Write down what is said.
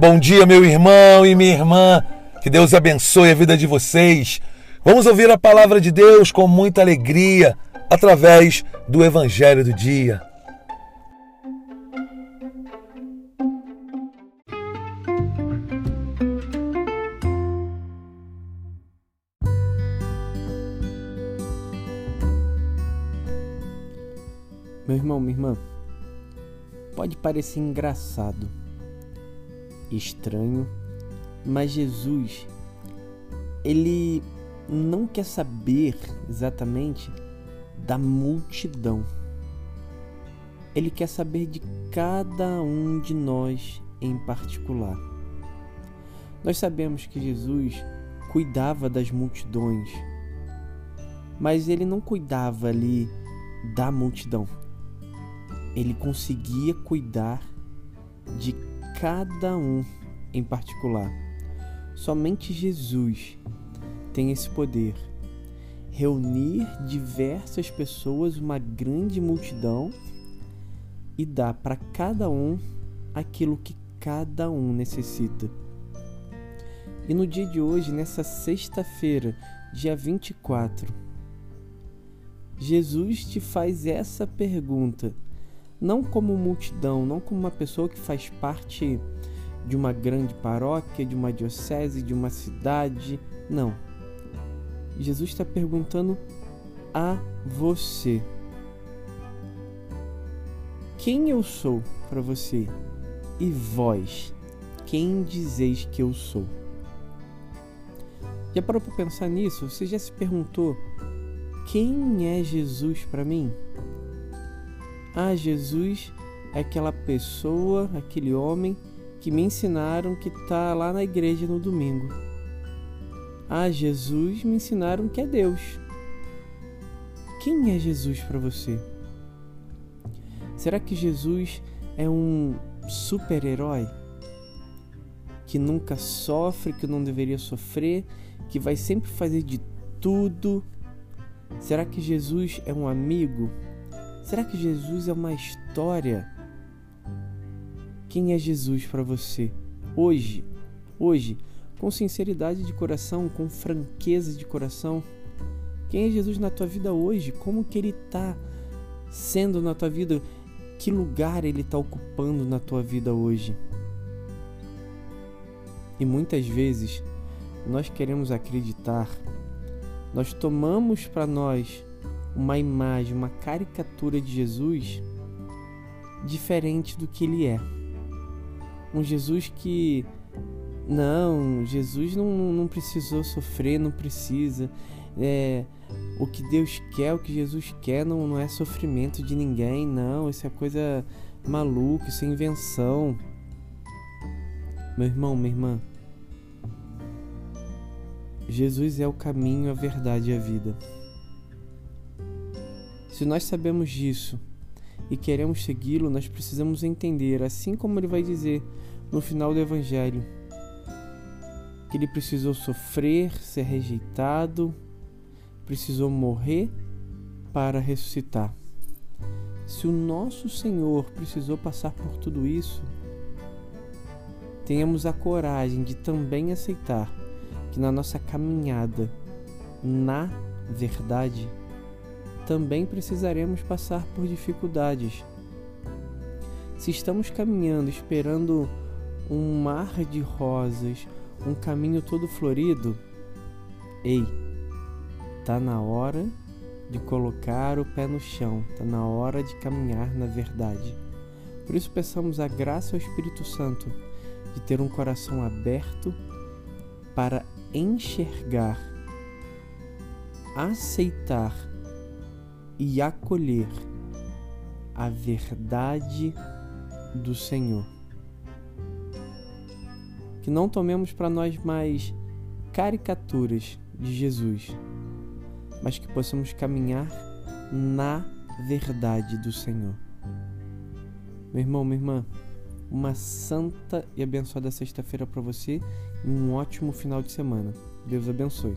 Bom dia, meu irmão e minha irmã. Que Deus abençoe a vida de vocês. Vamos ouvir a palavra de Deus com muita alegria através do Evangelho do Dia. Meu irmão, minha irmã, pode parecer engraçado, estranho, mas Jesus, ele não quer saber exatamente da multidão. Ele quer saber de cada um de nós em particular. Nós sabemos que Jesus cuidava das multidões, mas ele não cuidava ali da multidão. Ele conseguia cuidar de cada um em particular. Somente Jesus tem esse poder. Reunir diversas pessoas, uma grande multidão, e dar para cada um aquilo que cada um necessita. E no dia de hoje, nessa sexta-feira, dia 24, Jesus te faz essa pergunta, não como multidão, não como uma pessoa que faz parte de uma grande paróquia, de uma diocese, de uma cidade. Não. Jesus está perguntando a você: Quem eu sou para você? E vós, quem dizeis que eu sou? Já parou para pensar nisso? Você já se perguntou quem é Jesus para mim? Ah, Jesus é aquela pessoa, aquele homem que me ensinaram que está lá na igreja no domingo. Ah, Jesus me ensinaram que é Deus. Quem é Jesus para você? Será que Jesus é um super-herói? Que nunca sofre, que não deveria sofrer, que vai sempre fazer de tudo? Será que Jesus é um amigo? Será que Jesus é uma história? Quem é Jesus para você? Hoje, hoje, com sinceridade de coração, com franqueza de coração, quem é Jesus na tua vida hoje? Como que ele está sendo na tua vida? Que lugar ele está ocupando na tua vida hoje? E muitas vezes nós queremos acreditar, nós tomamos para nós uma imagem, uma caricatura de Jesus diferente do que ele é um Jesus que não, Jesus não, não precisou sofrer, não precisa. É, o que Deus quer, o que Jesus quer, não, não é sofrimento de ninguém, não. Isso é coisa maluca, isso é invenção. Meu irmão, minha irmã, Jesus é o caminho, a verdade e a vida. Se nós sabemos disso, e queremos segui-lo, nós precisamos entender, assim como ele vai dizer no final do Evangelho, que ele precisou sofrer, ser rejeitado, precisou morrer para ressuscitar. Se o nosso Senhor precisou passar por tudo isso, tenhamos a coragem de também aceitar que na nossa caminhada na verdade, também precisaremos passar por dificuldades. Se estamos caminhando esperando um mar de rosas, um caminho todo florido, ei, tá na hora de colocar o pé no chão, tá na hora de caminhar na verdade. Por isso peçamos a graça ao Espírito Santo de ter um coração aberto para enxergar, aceitar e acolher a verdade do Senhor. Que não tomemos para nós mais caricaturas de Jesus, mas que possamos caminhar na verdade do Senhor. Meu irmão, minha irmã, uma santa e abençoada sexta-feira para você e um ótimo final de semana. Deus abençoe.